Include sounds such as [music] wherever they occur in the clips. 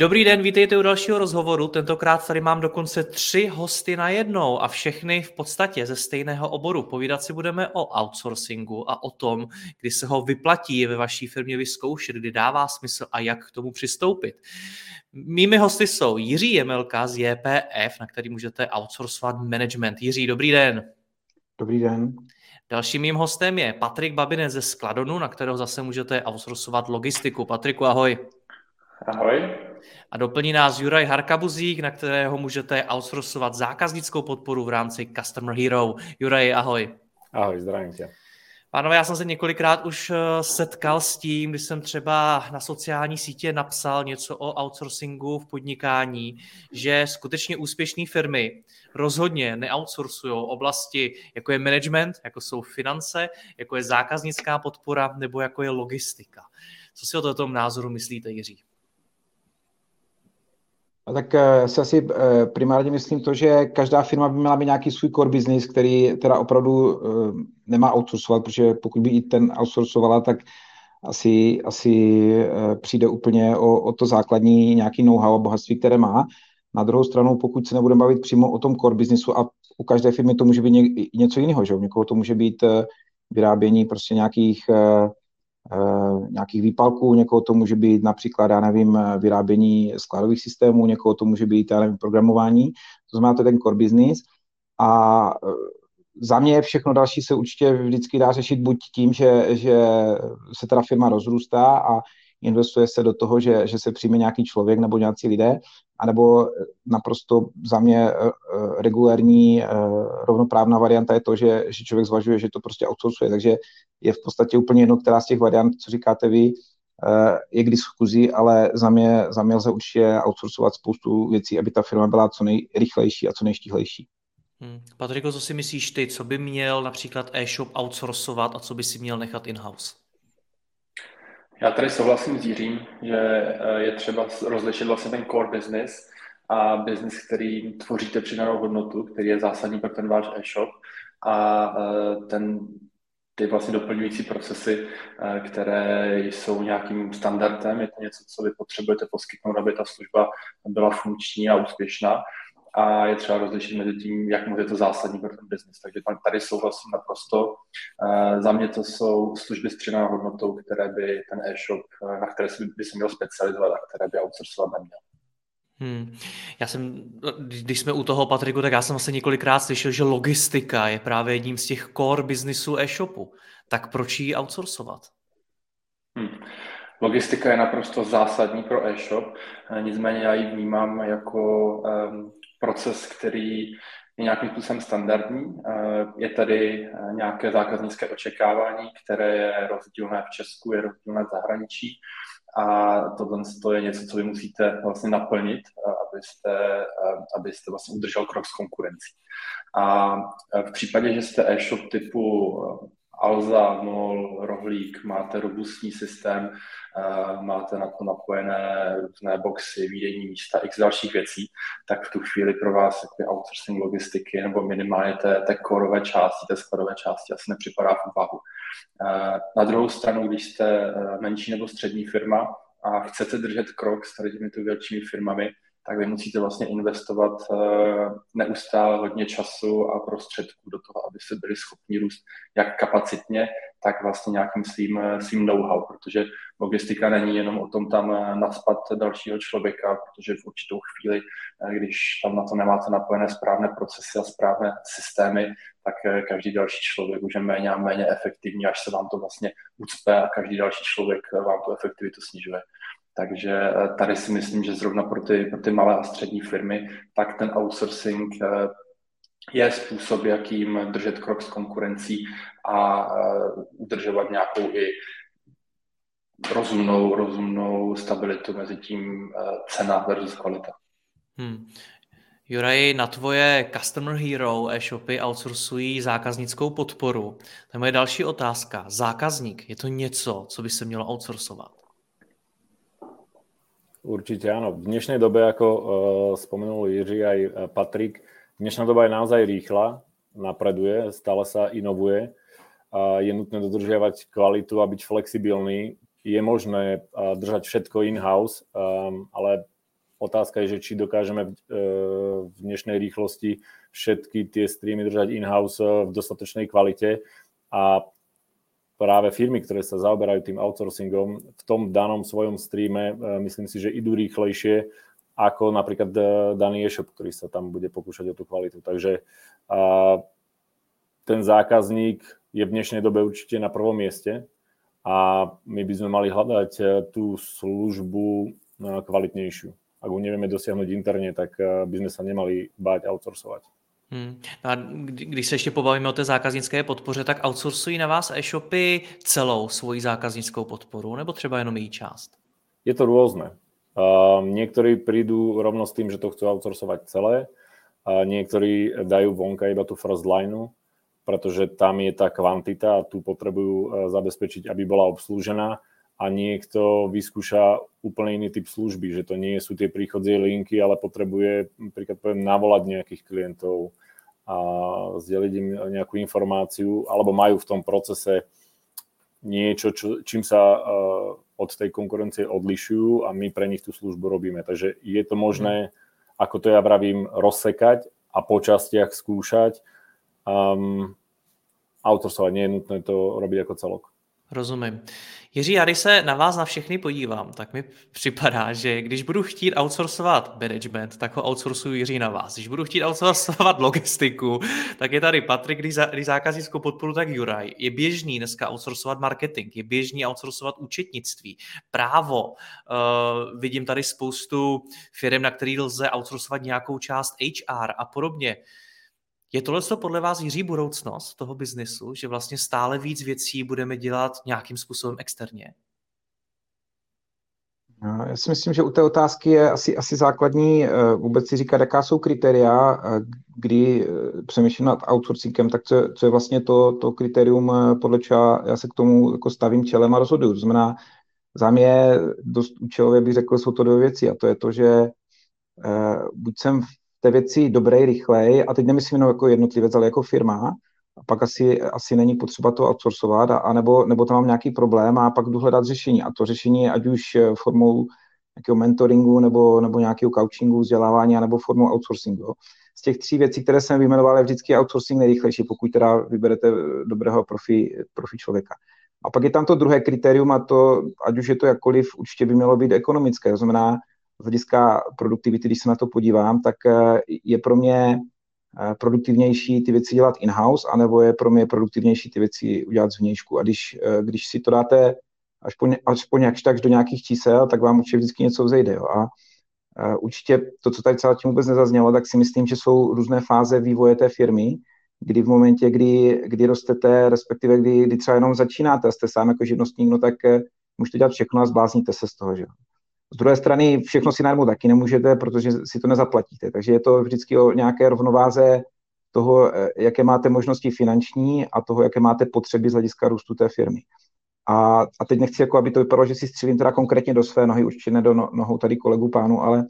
Dobrý den, vítejte u dalšího rozhovoru. Tentokrát tady mám dokonce tři hosty na jednou a všechny v podstatě ze stejného oboru. Povídat si budeme o outsourcingu a o tom, kdy se ho vyplatí ve vaší firmě vyzkoušet, kdy dává smysl a jak k tomu přistoupit. Mými hosty jsou Jiří Jemelka z JPF, na který můžete outsourcovat management. Jiří, dobrý den. Dobrý den. Dalším mým hostem je Patrik Babinec ze Skladonu, na kterého zase můžete outsourcovat logistiku. Patriku, ahoj. Ahoj. A doplní nás Juraj Harkabuzík, na kterého můžete outsourcovat zákaznickou podporu v rámci Customer Hero. Juraj, ahoj. Ahoj, zdravím tě. Pánové, já jsem se několikrát už eh, setkal s tím, když jsem třeba na sociální sítě napsal něco o outsourcingu v podnikání, že skutečně úspěšné firmy rozhodně neoutsourcují oblasti, jako je management, jako jsou finance, jako je zákaznická podpora nebo jako je logistika. Co si o tom názoru myslíte, Jiří? A tak uh, si asi uh, primárně myslím to, že každá firma by měla mít nějaký svůj core business, který teda opravdu uh, nemá outsourcovat, protože pokud by i ten outsourcovala, tak asi, asi přijde úplně o, o to základní nějaký know-how a bohatství, které má. Na druhou stranu, pokud se nebudeme bavit přímo o tom core businessu a u každé firmy to může být ně, něco jiného, že? někoho to může být vyrábění prostě nějakých Eh, nějakých výpalků, někoho to může být například, já nevím, vyrábění skladových systémů, někoho to může být, já nevím, programování, to znamená, to je ten core business. A eh, za mě všechno další se určitě vždycky dá řešit buď tím, že, že se teda firma rozrůstá a investuje se do toho, že, že se přijme nějaký člověk nebo nějací lidé, anebo naprosto za mě eh, eh, regulární eh, rovnoprávná varianta je to, že, že člověk zvažuje, že to prostě outsourcuje. Takže je v podstatě úplně jedno, která z těch variant, co říkáte vy, je k diskuzi, ale za mě, za mě lze určitě outsourcovat spoustu věcí, aby ta firma byla co nejrychlejší a co nejštíhlejší. Hmm. Patriko, co si myslíš ty, co by měl například e-shop outsourcovat a co by si měl nechat in-house? Já tady souhlasím s Jiřím, že eh, je třeba rozlišit vlastně ten core business a business, který tvoříte přidanou hodnotu, který je zásadní pro ten váš e-shop a eh, ten, ty vlastně doplňující procesy, eh, které jsou nějakým standardem, je to něco, co vy potřebujete poskytnout, aby ta služba byla funkční a úspěšná a je třeba rozlišit mezi tím, jak moc je to zásadní pro ten biznis. Takže tady souhlasím naprosto. Eh, za mě to jsou služby s přidanou hodnotou, které by ten e-shop, eh, na které by se měl specializovat a které by outsourcovat neměl. Hmm. Já jsem, když jsme u toho, Patriku, tak já jsem vlastně několikrát slyšel, že logistika je právě jedním z těch core businessů e-shopu. Tak proč ji outsourcovat? Hmm. Logistika je naprosto zásadní pro e-shop, eh, nicméně já ji vnímám jako um, proces, který je nějakým způsobem standardní. Eh, je tady eh, nějaké zákaznické očekávání, které je rozdílné v Česku, je rozdílné v zahraničí a tohle je něco, co vy musíte vlastně naplnit, eh, abyste, abyste vlastně udržel krok s konkurencí. A v případě, že jste e-shop typu Alza, MOL, Rohlík, máte robustní systém, máte na to napojené různé boxy, výdejní místa, x dalších věcí, tak v tu chvíli pro vás jako outsourcing logistiky nebo minimálně té, té korové části, té skladové části asi nepřipadá v úvahu. Na druhou stranu, když jste e, menší nebo střední firma a chcete držet krok s těmi většími firmami, tak vy musíte vlastně investovat eh, neustále hodně času a prostředků do toho, aby se byli schopni růst jak kapacitně, tak vlastně nějakým svým, eh, svým know-how, protože logistika není jenom o tom tam eh, nadspat dalšího člověka, protože v určitou chvíli, když tam na to nemáte napojené správné procesy a správné systémy, tak každý další člověk už je méně a méně efektivní, až se vám to vlastně ucpe a každý další člověk vám tu efektivitu snižuje. Takže eh, tady si myslím, že zrovna pro ty, pro ty malé a střední firmy, tak ten outsourcing eh, je způsob, jakým držet krok s konkurencí a udržovat nějakou i rozumnou, rozumnou stabilitu mezi tím cena versus kvalita. Hmm. Juraj, na tvoje Customer Hero e-shopy outsourcují zákaznickou podporu. To je moje další otázka. Zákazník, je to něco, co by se mělo outsourcovat? Určite áno. V dnešnej dobe, ako uh, spomenul Jiří aj eh, Patrik, dnešná doba je naozaj rýchla, napreduje, stále sa inovuje. Uh, je nutné dodržiavať kvalitu a byť flexibilný. Je možné uh, držať všetko in-house, um, ale Otázka je, že či dokážeme v, e, v dnešnej rýchlosti všetky tie streamy držať in-house v dostatočnej kvalite a práve firmy, ktoré sa zaoberajú tým outsourcingom, v tom danom svojom streame e, myslím si, že idú rýchlejšie ako napríklad e, daný e-shop, ktorý sa tam bude pokúšať o tú kvalitu. Takže ten zákazník je v dnešnej dobe určite na prvom mieste a my by sme mali hľadať tú službu kvalitnejšiu ak ho nevieme dosiahnuť interne, tak by sme sa nemali báť outsourcovať. Hmm. A když se ještě pobavíme o té zákaznické podpoře, tak outsourcují na vás e-shopy celou svoji zákaznickou podporu, nebo třeba jenom její část? Je to. Uh, niektorí prídu rovno s tým, že to chcú outsourcovať celé, a niektorí dajú vonka iba tú first line, pretože tam je tá kvantita a tu potrebujú eh, zabezpečiť, aby bola obslúžená a niekto vyskúša úplne iný typ služby, že to nie sú tie príchodzie linky, ale potrebuje napríklad poviem, navolať nejakých klientov a zdeliť im nejakú informáciu, alebo majú v tom procese niečo, čo, čím sa uh, od tej konkurencie odlišujú a my pre nich tú službu robíme. Takže je to možné, ako to ja vravím, rozsekať a po častiach skúšať. Um, outsourcovať, nie je nutné to robiť ako celok. Rozumím. Jiří, já když se na vás na všechny podívám, tak mi připadá, že když budu chtít outsourcovat management, tak ho outsourcuju Jiří na vás. Když budu chtít outsourcovat [laughs] logistiku, tak je tady Patrik, když, za, když zákaznickou podporu, tak Juraj. Je běžný dneska outsourcovat marketing, je běžný outsourcovat účetnictví, právo. Uh, vidím tady spoustu firm, na který lze outsourcovat nějakou část HR a podobně. Je tohle podle vás Jiří budoucnost toho biznesu, že vlastně stále víc věcí budeme dělat nějakým způsobem externě? Já si myslím, že u té otázky je asi, asi základní eh, vůbec si říkat, jaká jsou kritéria, eh, kdy eh, přemýšlím nad outsourcingem, tak co, co je vlastně to, to kritérium, podle čeho já se k tomu jako stavím čelem a rozhoduju. To znamená, za mě dost účelově bych řekl, jsou to dvě věci a to je to, že buď jsem té věci dobrý, rychlej, a teď nemyslím jenom jako jednotlivec, ale jako firma, a pak asi, asi není potřeba to outsourcovat, a, a nebo, nebo tam mám nějaký problém a pak jdu hledat řešení. A to řešení ať už eh, formou nějakého mentoringu nebo, nebo nějakého coachingu, vzdělávání, nebo formou outsourcingu. Z těch tří věcí, které jsem vyjmenoval, je vždycky outsourcing nejrychlejší, pokud teda vyberete dobrého profi, profi člověka. A pak je tam to druhé kritérium a to, ať už je to jakkoliv, určitě by mělo být ekonomické. To znamená, z hlediska produktivity, když se na to podívám, tak eh, je pro mě eh, produktivnější ty věci dělat in-house, anebo je pro mě produktivnější ty věci udělat zvnějšku. A když, eh, když si to dáte až po, až po nějak, tak do nějakých čísel, tak vám určitě vždycky něco vzejde. Jo. A určitě to, co tady celá tím vůbec nezaznělo, tak si myslím, že jsou různé fáze vývoje té firmy, kdy v momentě, kdy, kdy rostete, respektive kdy, kdy třeba jenom začínáte a jste sám jako živnostník, no tak můžete dělat všechno a zblázníte se z toho. Že? Z druhé strany všechno si najmout taky nemůžete, protože si to nezaplatíte. Takže je to vždycky o nějaké rovnováze toho, eh, jaké máte možnosti finanční a toho, jaké máte potřeby z hlediska růstu té firmy. A, a teď nechci, jako aby to vypadalo, že si střelím teda konkrétně do své nohy, určitě ne do no, nohou tady kolegu pánu, ale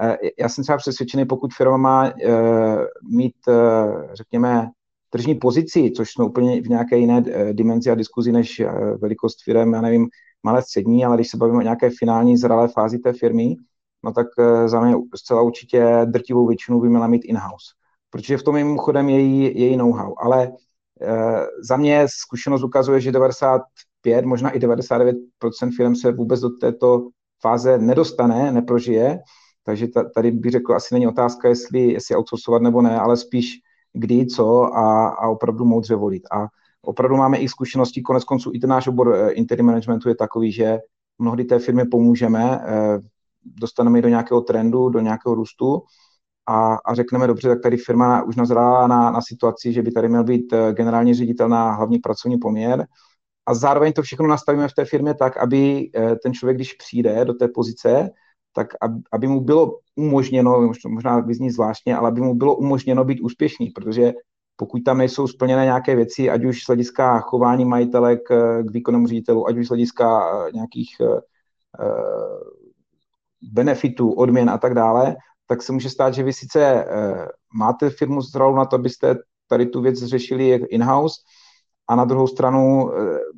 eh, já jsem třeba přesvědčený, pokud firma má eh, mít, eh, řekněme, tržní pozici, což jsme úplně v nějaké jiné eh, dimenzi a diskuzi než eh, velikost firm, já nevím, malé střední, ale když se bavíme o nějaké finální zralé fázi té firmy, no tak eh, za mě zcela určitě drtivou většinu by měla mít in-house. Protože v tom mimochodem její, její know-how. Ale e, za mě zkušenost ukazuje, že 95, možná i 99% firm se vůbec do této fáze nedostane, neprožije. Takže tady bych řekl, asi není otázka, jestli, jestli outsourcovat nebo ne, ale spíš kdy, co a, a opravdu moudře volit. A opravdu máme i zkušenosti, konec konců i ten náš obor eh, interim managementu je takový, že mnohdy té firmě pomůžeme, eh, dostaneme ji do nějakého trendu, do nějakého růstu a, a řekneme, dobře, tak tady firma už nazrala na, na situaci, že by tady měl být eh, generální ředitel na hlavní pracovní poměr. A zároveň to všechno nastavíme v té firmě tak, aby ten člověk, když přijde do té pozice, tak aby mu bylo umožněno, možná vyzní zvláštně, ale aby mu bylo umožněno být úspěšný, protože pokud tam nejsou splněné nějaké věci, ať už z hlediska chování majitele k, k výkonnému ředitelu, ať už z hlediska nějakých uh, benefitů, odměn a tak dále, tak se může stát, že vy sice uh, máte firmu zralou na to, abyste tady tu věc řešili in-house, a na druhou stranu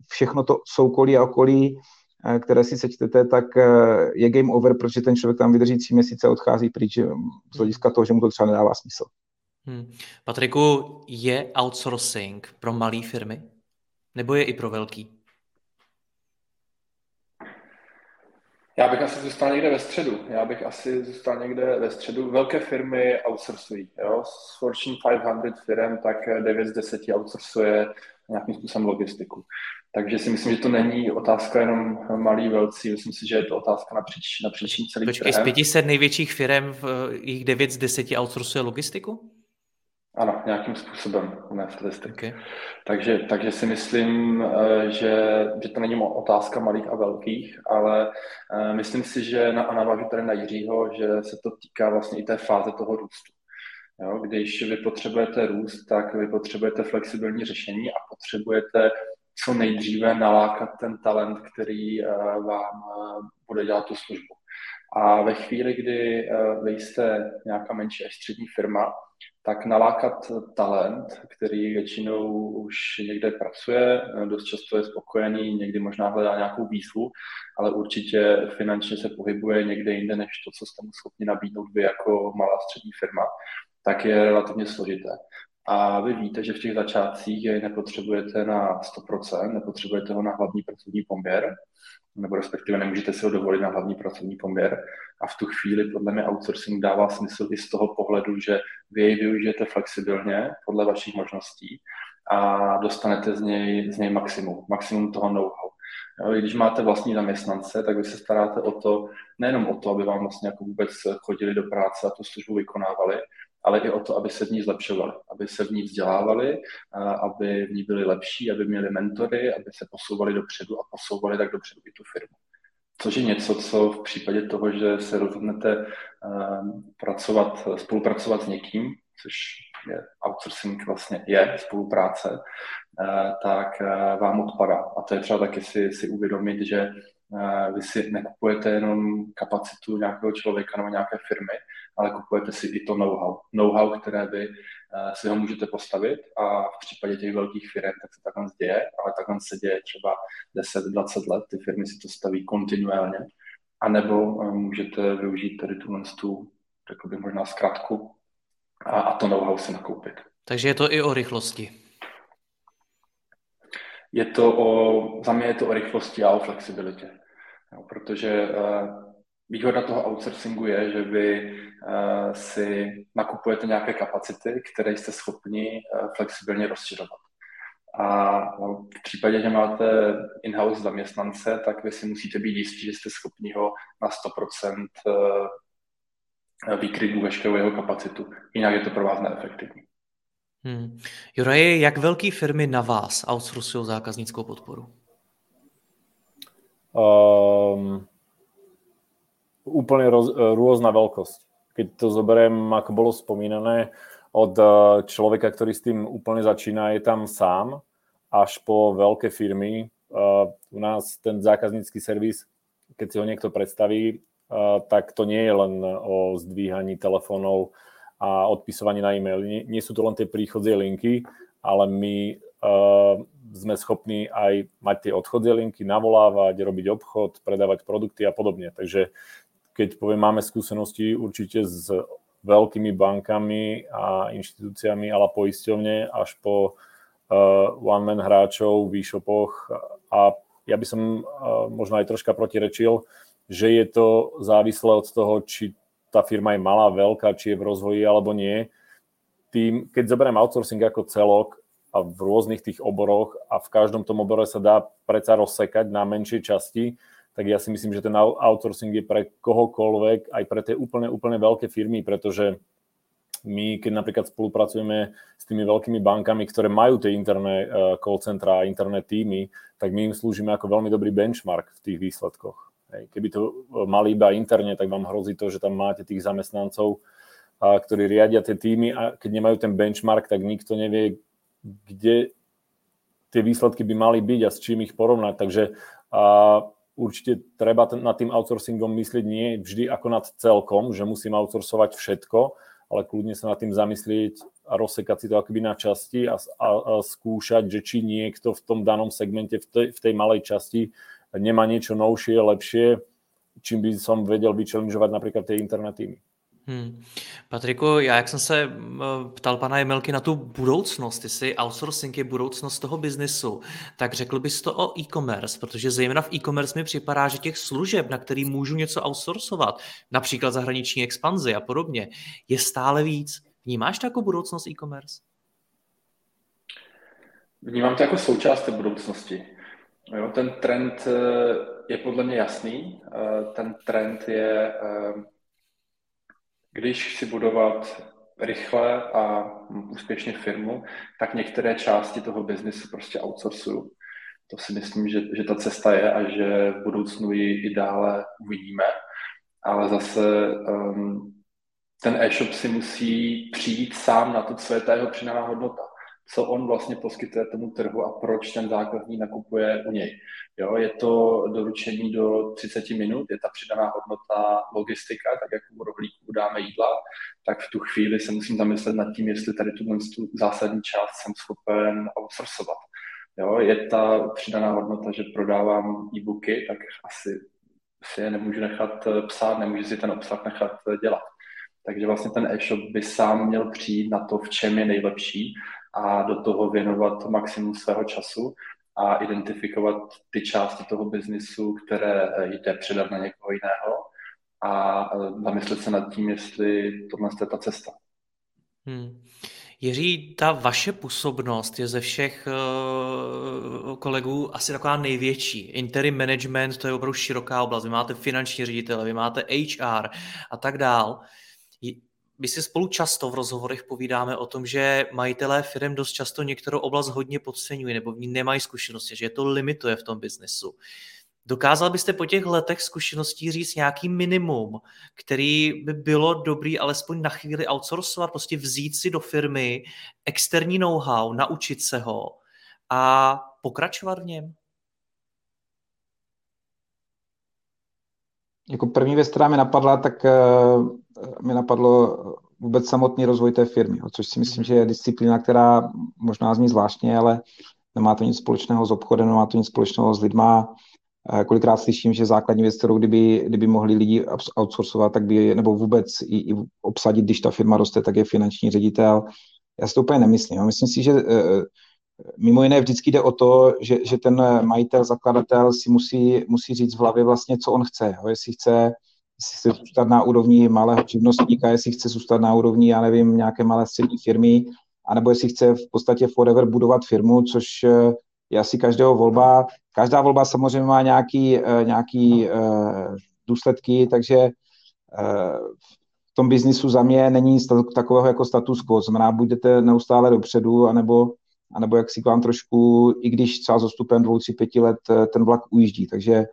všechno to soukolí a okolí, které si sečtete, tak je game over, protože ten člověk tam vydrží tři měsíce a odchází pryč z hlediska toho, že mu to třeba nedává smysl. Hmm. Patriku, je outsourcing pro malé firmy? Nebo je i pro velký? Já bych asi zůstal někde ve středu. Já bych asi zůstal někde ve středu. Velké firmy outsourcují. Jo? Z Fortune 500 firm tak 9 z 10 outsourcuje nějakým způsobem logistiku. Takže si myslím, že to není otázka jenom malý velcí, myslím si, že je to otázka napříč, napříč celý Počkej, z 500 největších firm, jich 9 z 10 outsourcuje logistiku? Ano, nějakým způsobem ne statistiky. Okay. Takže, takže si myslím, eh, že, že to není otázka malých a velkých, ale eh, myslím si, že na, a navážu tady na Jiřího, že se to týká vlastně i té fáze toho růstu. Jo, když vy potřebujete růst, tak vy potřebujete flexibilní řešení a potřebujete co nejdříve nalákat ten talent, který eh, vám bude dělat tu službu. A ve chvíli, kdy vy jste nějaká menší až střední firma, tak nalákat talent, který většinou už někde pracuje, dost často je spokojený, někdy možná hledá nějakou výzvu, ale určitě finančně se pohybuje někde jinde než to, co jste mu schopni nabídnout vy jako malá střední firma, tak je relativně složité. A vy víte, že v těch začátcích jej nepotřebujete na 100%, nepotřebujete ho na hlavní pracovní poměr, nebo respektive nemůžete si ho dovolit na hlavní pracovní poměr. A v tu chvíli podle mě outsourcing dává smysl i z toho pohledu, že vy jej využijete flexibilně podle vašich možností a dostanete z něj, z něj maximum, maximum toho know-how. Jo, když máte vlastní zaměstnance, tak vy se staráte o to, nejenom o to, aby vám vlastně jako vůbec chodili do práce a tu službu vykonávali, ale i o to, aby se v ní zlepšovali, aby se v ní vzdělávali, aby v ní byli lepší, aby měli mentory, aby se posouvali dopředu a posouvali tak dopředu i tu firmu. Což je něco, co v případě toho, že se rozhodnete pracovat, spolupracovat s někým, což je outsourcing vlastně je spolupráce, tak vám odpadá. A to je třeba taky si, si uvědomit, že vy si nekupujete jenom kapacitu nějakého člověka nebo nějaké firmy, ale kupujete si i to know-how. Know-how, které vy si ho můžete postavit a v případě těch velkých firm tak se takhle děje, ale takhle se děje třeba 10-20 let, ty firmy si to staví kontinuálně, anebo můžete využít tady tu, tu řekl bych možná zkratku a, a to know-how si nakoupit. Takže je to i o rychlosti. Je to o, za mě je to o rychlosti a o flexibilitě. Jo, protože uh, výhoda toho outsourcingu je, že vy uh, si nakupujete nějaké kapacity, které jste schopni uh, flexibilně rozšiřovat. A no, v případě, že máte in-house zaměstnance, tak vy si musíte být jistí, že jste schopni ho na 100% vykrýt veškerou jeho kapacitu. Jinak je to pro vás neefektivní. Hmm. Juraj, jak velké firmy na vás outsourcují zákaznickou podporu? Um, úplne roz, rôzna veľkosť. Keď to zoberiem, ako bolo spomínané, od eh, človeka, ktorý s tým úplne začína, je tam sám, až po veľké firmy. Uh, u nás ten zákaznícky servis, keď si ho niekto predstaví, tak to nie je len o zdvíhaní telefónov a odpisovaní na e-mail. Nie, sú to len tie príchodzie linky, ale my sme schopní aj mať tie odchodzie linky, navolávať, robiť obchod, predávať produkty a podobne. Takže keď poviem, máme skúsenosti určite s veľkými bankami a inštitúciami, ale poisťovne až po uh, one-man hráčov v e-shopoch a ja by som uh, možno aj troška protirečil, že je to závislé od toho, či tá firma je malá, veľká, či je v rozvoji alebo nie. Tým, keď zoberiem outsourcing ako celok a v rôznych tých oboroch a v každom tom obore sa dá predsa rozsekať na menšie časti, tak ja si myslím, že ten outsourcing je pre kohokoľvek, aj pre tie úplne, úplne veľké firmy, pretože My, keď napríklad spolupracujeme s tými veľkými bankami, ktoré majú tie interné uh, call centra a interné týmy, tak my im slúžime ako veľmi dobrý benchmark v tých výsledkoch. Keby to mali iba interne, tak vám hrozí to, že tam máte tých zamestnancov, ktorí riadia tie týmy a keď nemajú ten benchmark, tak nikto nevie, kde tie výsledky by mali byť a s čím ich porovnať. Takže a, určite treba ten, nad tým outsourcingom myslieť nie vždy ako nad celkom, že musím outsourcovať všetko, ale kľudne sa nad tým zamyslieť a rozsekať si to akoby na časti a, a, a skúšať, že či niekto v tom danom segmente, v tej, v tej malej časti nemá niečo novšie, lepšie, čím by som vedel vychallengeovať napríklad tie interné týmy. Hmm. Patriku, já jak jsem se ptal pana Jemelky na tu budoucnost, jestli outsourcing je budoucnost toho biznesu, tak řekl bys to o e-commerce, protože zejména v e-commerce mi připadá, že těch služeb, na který můžu něco outsourcovat, například zahraniční expanzi a podobně, je stále víc. Vnímáš to jako budoucnost e-commerce? Vnímám to jako součást té budoucnosti. Jo, ten trend eh, je podle mě jasný. Eh, ten trend je, eh, když si budovat rychle a úspěšně firmu, tak některé části toho biznisu prostě outsourcuju. To si myslím, že, že ta cesta je a že v budoucnu ji i dále uvidíme. Ale zase um, ten e-shop si musí přijít sám na to, co je ta jeho přidaná hodnota co on vlastně poskytuje tomu trhu a proč ten zákazník nakupuje u něj. Jo, je to doručení do 30 minut, je ta přidaná hodnota logistika, tak jak u rohlíku dáme jídla, tak v tu chvíli se musím zamyslet nad tím, jestli tady tu zásadní část jsem schopen outsourcovat. Jo, je ta přidaná hodnota, že prodávám e-booky, tak asi si je nemůžu nechat psát, nemůžu si ten obsah nechat dělat. Takže vlastně ten e-shop by sám měl přijít na to, v čem je nejlepší a do toho věnovat maximum svého času a identifikovat ty části toho biznisu, které jde předat na někoho jiného a zamyslet se nad tím, jestli tohle je ta cesta. Hmm. Jiří, ta vaše působnost je ze všech uh, kolegů asi taková největší. Interim management, to je opravdu široká oblast. Vy máte finanční ředitele, vy máte HR a tak dál my si spolu často v rozhovorech povídáme o tom, že majitelé firm dost často některou oblast hodně podceňují nebo v ní nemají zkušenosti, že je to limituje v tom biznesu. Dokázal byste po těch letech zkušeností říct nějaký minimum, který by bylo dobrý alespoň na chvíli outsourcovat, prostě vzít si do firmy externí know-how, naučit se ho a pokračovat v něm? Jako první věc, která mi napadla, tak eh, mi napadlo vůbec samotný rozvoj té firmy, což si myslím, že je disciplína, která možná zní zvláštně, ale nemá to nic společného s obchodem, nemá to nic společného s lidma. Eh, kolikrát slyším, že základní věc, kterou kdyby, kdyby mohli lidi outsourcovat, tak by, nebo vůbec i, i obsadit, když ta firma roste, tak je finanční ředitel. Já si to úplně nemyslím. Myslím si, že eh, mimo jiné vždycky jde o to, že, že ten majitel, zakladatel si musí, musí říct v hlavě vlastně, co on chce. Jo? Jestli chce jestli chce zůstat na úrovni malého živnostníka, jestli chce zůstat na úrovni, já nevím, nějaké malé střední firmy, anebo jestli chce v podstatě forever budovat firmu, což eh, je asi každého volba. Každá volba samozřejmě má nějaký, eh, nějaký eh, důsledky, takže v tom biznisu za mě není takového jako status quo. Znamená, budete neustále dopředu, anebo, anebo jak si k vám trošku, i když třeba s odstupem dvou, tři, pěti let ten vlak ujíždí. Takže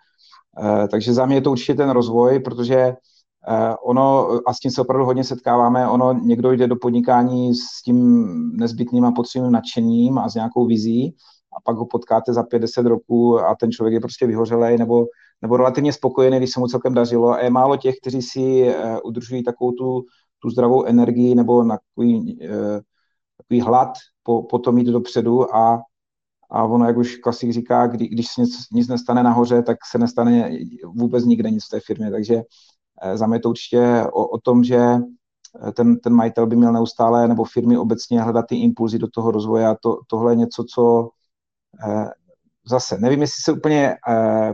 takže za mě je to určitě ten rozvoj, protože eh, ono, a s tím se opravdu hodně setkáváme, ono někdo jde do podnikání s tím nezbytným a potřebným nadšením a s nějakou vizí a pak ho potkáte za 50 roků a ten člověk je prostě vyhořelý nebo, nebo relativně spokojený, když se mu celkem dařilo. A je málo těch, kteří si uh, udržují takovou tu, tu zdravou energii nebo takový, takový hlad po, po tom jít dopředu a a ono, jak už klasik říká, kdy, když se nic, nic nestane nahoře, tak se nestane vůbec nikde nic v té firmě. Takže eh, za mě to určitě o, o tom, že eh, ten, ten majitel by měl neustále, nebo firmy obecně hledat ty impulzy do toho rozvoje a to, tohle je něco, co eh, zase, nevím, jestli se úplně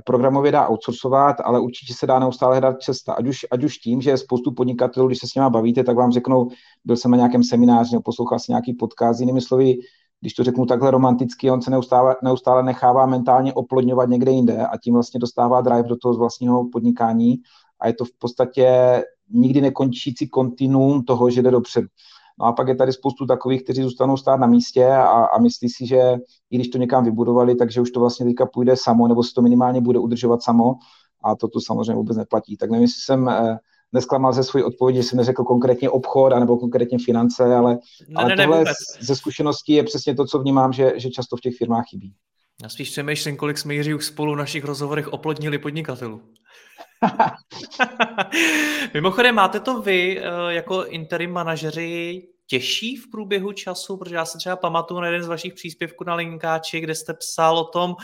programově dá outsourcovat, ale určitě se dá neustále hledat cesta. Ať už, ať už tím, že spoustu podnikatelů, když se s nimi bavíte, tak vám řeknou, byl jsem na nějakém semináři nebo poslouchal jsem nějaký podcast, jinými slovy, když to řeknu takhle romanticky, on se neustále, neustále nechává mentálně oplodňovat někde jinde a tím vlastně dostává drive do toho z vlastního podnikání a je to v podstatě nikdy nekončící kontinuum toho, že jde dopředu. No a pak je tady spoustu takových, kteří zůstanou stát na místě a, a myslí si, že i když to někam vybudovali, takže už to vlastně teďka půjde samo, nebo se to minimálně bude udržovat samo a to tu samozřejmě vůbec neplatí. Tak nevím, jestli jsem eh, nesklamal ze své odpovědi, jsem neřekl konkrétně obchod anebo konkrétně finance, ale, Ne, ale ne, ne, tohle vůbec. ze zkušeností je přesně to, co vnímám, že, že často v těch firmách chybí. Já spíš přemýšlím, kolik jsme Jiří už spolu v našich rozhovorech oplodnili podnikatelů. [laughs] Mimochodem, máte to vy eh, jako interim manažeři těžší v průběhu času, protože já se třeba pamatuju na jeden z vašich příspěvků na Linkáči, kde jste psal o tom,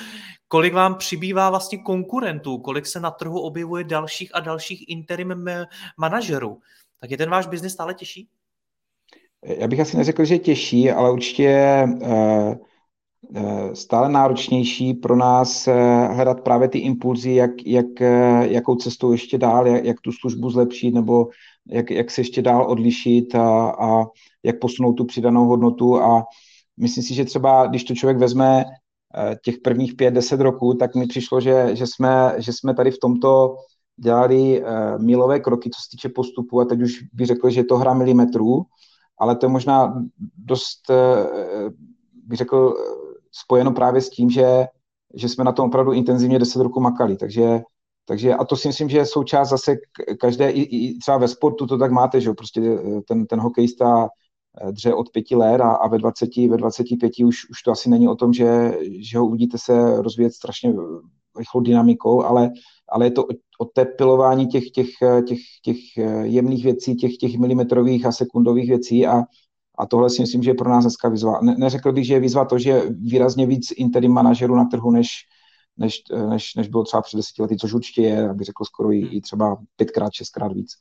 kolik vám přibývá vlastně konkurentů, kolik se na trhu objevuje dalších a dalších interim ma- manažerů. Tak je ten váš biznis stále těžší? Já bych asi neřekl, že těžší, ale určitě eh, eh, stále náročnější pro nás eh, hledat právě ty impulzy, jak, jak, eh, jakou cestou ještě dál, jak, jak tu službu zlepšit, nebo jak, jak se ještě dál odlišit a, a jak posunout tu přidanou hodnotu. A myslím si, že třeba, když to člověk vezme eh, těch prvních pět, deset roků, tak mi přišlo, že, že, jsme, že jsme tady v tomto dělali uh, milové kroky, co se týče postupu. A teď už bych řekl, že je to hra milimetrů, ale to je možná dost, uh, bych řekl, spojeno právě s tím, že, že jsme na tom opravdu intenzivně deset roků makali, takže takže a to si myslím, že je součást zase každé, i, i třeba ve sportu to tak máte, že jo, prostě ten, ten hokejista dře od pěti let a, a ve 20, ve 25 už, už to asi není o tom, že, že ho uvidíte se rozvíjet strašně rychlou dynamikou, ale, ale je to o té pilování těch, těch, těch, těch jemných věcí, těch, těch milimetrových a sekundových věcí a, a tohle si myslím, že je pro nás dneska výzva. Ne, neřekl bych, že je výzva to, že výrazně víc interim manažerů na trhu, než, než, než, než bylo třeba před deseti lety, což určitě je, abych řekl, skoro i, i třeba pětkrát, šestkrát víc.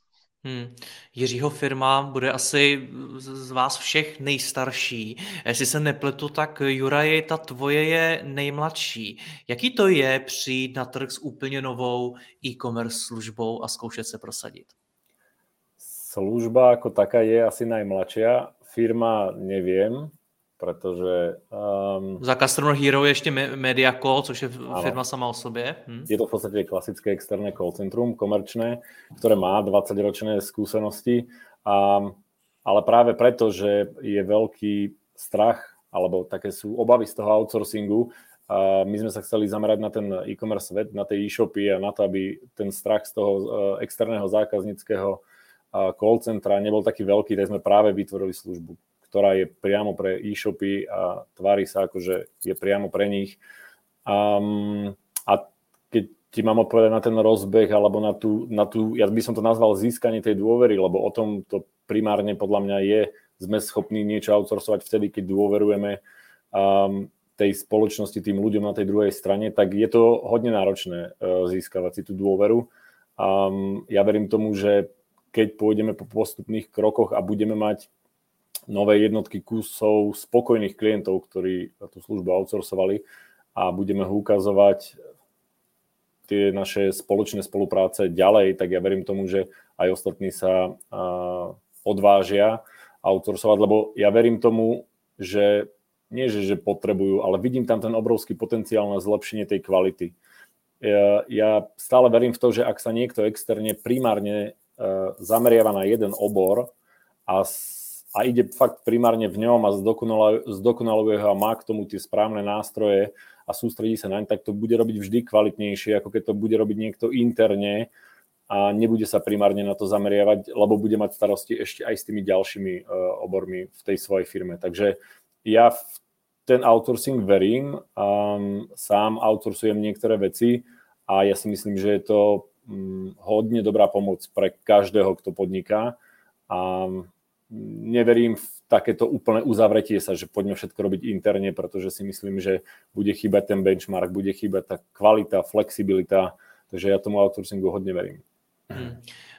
Hmm. Jiřího firma bude asi z vás všech nejstarší. Jestli se nepletu, tak Juraj, ta tvoje je nejmladší. Jaký to je přijít na trh s úplně novou e-commerce službou a zkoušet se prosadit? Služba jako taká je asi najmladší. Firma nevím, protože... Um, Za Customer Hero je ještě Mediacall, což je ano. firma sama o sobě. Hm. Je to v podstate klasické externé call centrum, komerčné, ktoré má 20-ročné skúsenosti, a, ale práve preto, že je veľký strach, alebo také sú obavy z toho outsourcingu, a my sme sa chceli zamerať na ten e-commerce svet, na tie e-shopy a na to, aby ten strach z toho externého zákaznického call centra nebol taký veľký, tak sme práve vytvorili službu ktorá je priamo pre e-shopy a tvári sa ako, že je priamo pre nich. Um, a keď ti mám odpovedať na ten rozbeh alebo na tú, na tú, ja by som to nazval získanie tej dôvery, lebo o tom to primárne podľa mňa je, sme schopní niečo outsourcovať vtedy, keď dôverujeme um, tej spoločnosti, tým ľuďom na tej druhej strane, tak je to hodne náročné uh, získavať si tú dôveru. Um, ja verím tomu, že keď pôjdeme po postupných krokoch a budeme mať nové jednotky kusov spokojných klientov, ktorí tú službu outsourcovali a budeme ho ukazovať tie naše spoločné spolupráce ďalej, tak ja verím tomu, že aj ostatní sa odvážia outsourcovať, lebo ja verím tomu, že nie, že, že potrebujú, ale vidím tam ten obrovský potenciál na zlepšenie tej kvality. Ja, ja stále verím v to, že ak sa niekto externe primárne uh, zameriava na jeden obor a a ide fakt primárne v ňom a zdokonaluje ho a má k tomu tie správne nástroje a sústredí sa naň, tak to bude robiť vždy kvalitnejšie, ako keď to bude robiť niekto interne a nebude sa primárne na to zameriavať, lebo bude mať starosti ešte aj s tými ďalšími uh, obormi v tej svojej firme. Takže ja v ten outsourcing verím, um, sám outsourcujem niektoré veci a ja si myslím, že je to um, hodne dobrá pomoc pre každého, kto podniká. A neverím v takéto úplné uzavretie sa, že poďme všetko robiť interne, pretože si myslím, že bude chýbať ten benchmark, bude chýbať tá kvalita, flexibilita, takže ja tomu outsourcingu hodne verím. Hmm.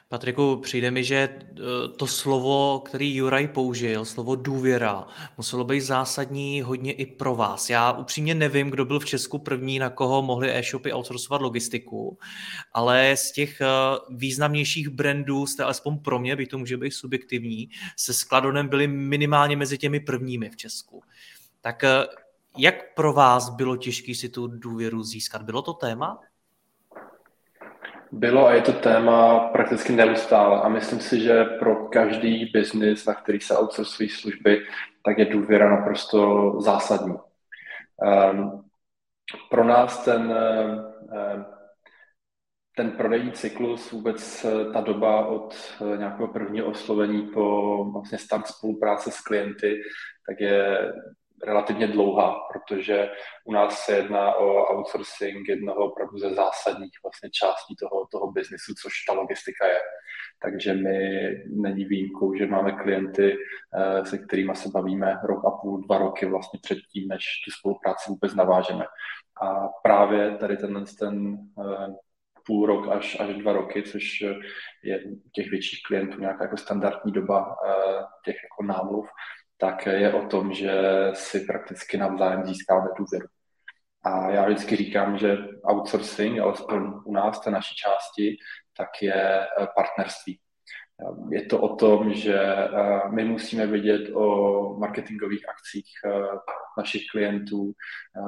Patriku, přijde mi, že eh, to slovo, který Juraj použil, slovo důvěra, muselo být zásadní hodně i pro vás. Já upřímně nevím, kdo byl v Česku první, na koho mohli e-shopy outsourcovat logistiku, ale z těch eh, významnějších brandů jste alespoň pro mě, by to může být subjektivní, se Skladonem byli minimálně mezi těmi prvními v Česku. Tak eh, jak pro vás bylo těžké si tu důvěru získat? Bylo to téma? Bylo a je to téma prakticky neustále a myslím si, že pro každý biznis, na který se outsourcují služby, tak je důvěra naprosto zásadní. Um, pro nás ten, um, ten prodejní cyklus, vůbec ta doba od nějakého prvního oslovení po vlastně start spolupráce s klienty, tak je relativně dlouhá, protože u nás se jedná o outsourcing jednoho opravdu ze zásadních vlastně částí toho, toho biznisu, což ta logistika je. Takže my není výjimkou, že máme klienty, eh, se kterými se bavíme rok a půl, dva roky vlastně předtím, než tu spolupráci vůbec navážeme. A právě tady ten, ten eh, půl rok až, až dva roky, což je těch větších klientů nějaká jako standardní doba eh, těch jako námluv, tak je o tom, že si prakticky navzájem získáme důvěru. A já vždycky říkám, že outsourcing, alespoň u nás, té naší části, tak je eh, partnerství. Je to o tom, že eh, my musíme vědět o marketingových akcích eh, našich klientů,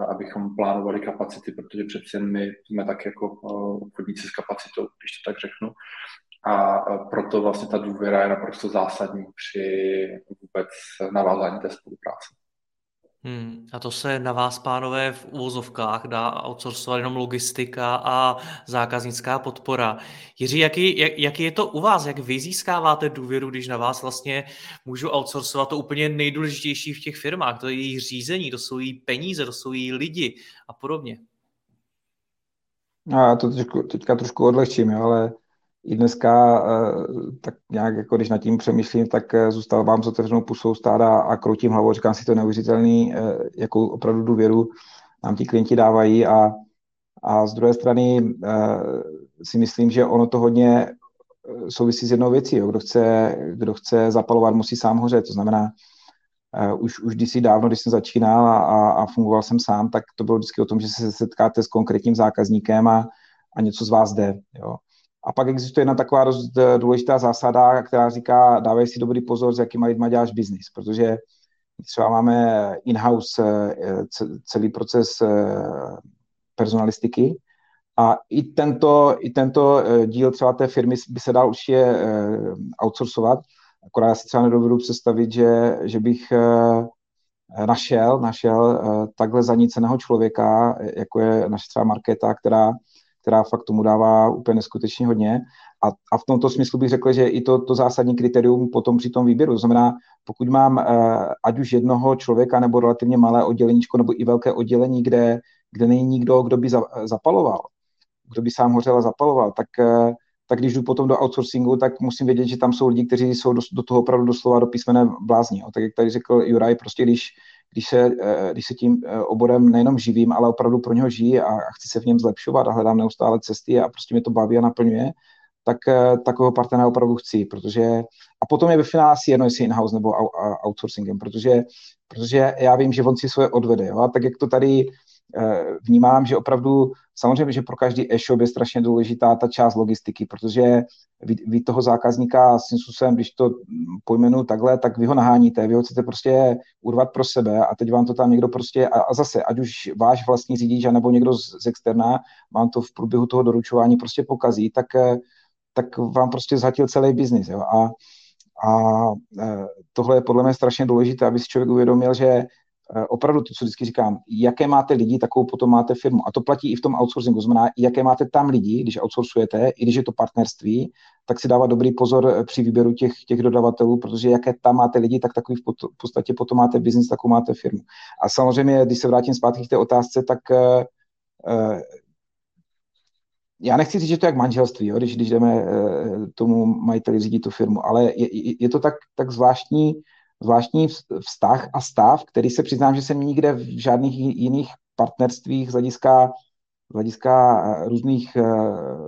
abychom plánovali kapacity, protože přece my jsme tak jako obchodníci s kapacitou, když to tak řeknu a proto vlastně ta důvěra je naprosto zásadní při vůbec navázání té spolupráce. Hmm, a to se na vás, pánové, v úvozovkách dá outsourcovat jenom logistika a zákaznická podpora. Jiří, jaký, jak, jaký je to u vás? Jak vy získáváte důvěru, když na vás vlastně můžu outsourcovat to úplně nejdůležitější v těch firmách? To je jejich řízení, to jsou její peníze, to jsou její lidi a podobně. No, já to teďka, teďka trošku odlehčím, ale i dneska, eh, tak nějak jako když nad tím přemýšlím, tak eh, zůstávám s otevřenou pusou stáda a kroutím hlavou, říkám si to neuvěřitelný, eh, jakou opravdu důvěru nám ti klienti dávají a, a z druhé strany si myslím, že ono to hodně souvisí s jednou věcí. Jo. Kdo, chce, kdo chce zapalovat, musí sám hořet. To znamená, už, už když si dávno, když jsem začínal a, a, a fungoval jsem sám, tak to bylo vždycky o tom, že se setkáte s konkrétním zákazníkem a, a něco z vás jde. Jo. A pak existuje jedna taková eh, důležitá zásada, která říká, dávej si dobrý pozor, s jakýma lidma děláš biznis, protože třeba máme in-house eh, celý proces eh, personalistiky a i tento, i tento díl třeba té firmy by se dal určitě outsourcovat, akorát si třeba nedovedu představit, že, že bych našel, našel takhle zaníceného člověka, jako je naše třeba Markéta, která která fakt tomu dává úplně neskutečně hodně. A, a v tomto smyslu bych řekl, že i to, to zásadní kritérium potom při tom výběru. To znamená, pokud mám uh, ať už jednoho člověka nebo relativně malé odděleníčko nebo i velké oddělení, kde, kde není nikdo, kdo by za, zapaloval, kdo by sám hořel a zapaloval, tak, uh, tak když jdu potom do outsourcingu, tak musím vědět, že tam jsou lidi, kteří jsou do, do toho opravdu doslova do písmene blázni. Tak jak tady řekl Juraj, prostě když když se, eh, když se tím eh, oborem nejenom živím, ale opravdu pro něho žijí a chci se v něm zlepšovat a hledám neustále cesty a prostě mě to baví a naplňuje, tak eh, takového partnera opravdu chci, protože a potom je ve finále asi jedno, jestli in-house nebo outsourcingem, protože, protože já vím, že on si svoje odvede, jo? a tak jak to tady vnímám, že opravdu samozřejmě, že pro každý e-shop je strašně důležitá ta část logistiky, protože vy, vy toho zákazníka s způsobem, když to pojmenu takhle, tak vy ho naháníte, vy ho chcete prostě urvat pro sebe a teď vám to tam někdo prostě, a, a zase, ať už váš vlastní řidič, nebo někdo z, z externa vám to v průběhu toho doručování prostě pokazí, tak, tak vám prostě zhatil celý biznis. A, a e, tohle je podle mě strašně důležité, aby si člověk uvědomil, že Eh, opravdu to, co vždycky říkám, jaké máte lidi, takovou potom máte firmu. A to platí i v tom outsourcingu. Znamená, jaké máte tam lidi, když outsourcujete, i když je to partnerství, tak si dává dobrý pozor eh, při výběru těch, těch dodavatelů, protože jaké tam máte lidi, tak takový v podstatě potom máte biznis, takovou máte firmu. A samozřejmě, když se vrátím zpátky k té otázce, tak uh, já nechci říct, že to je jak manželství, jo, když, když jdeme tomu majiteli řídit tu firmu, ale je, je to tak, tak zvláštní, zvláštní vztah a stav, který se přiznám, že jsem nikde v žádných jiných partnerstvích z hlediska, z hlediska eh, různých eh,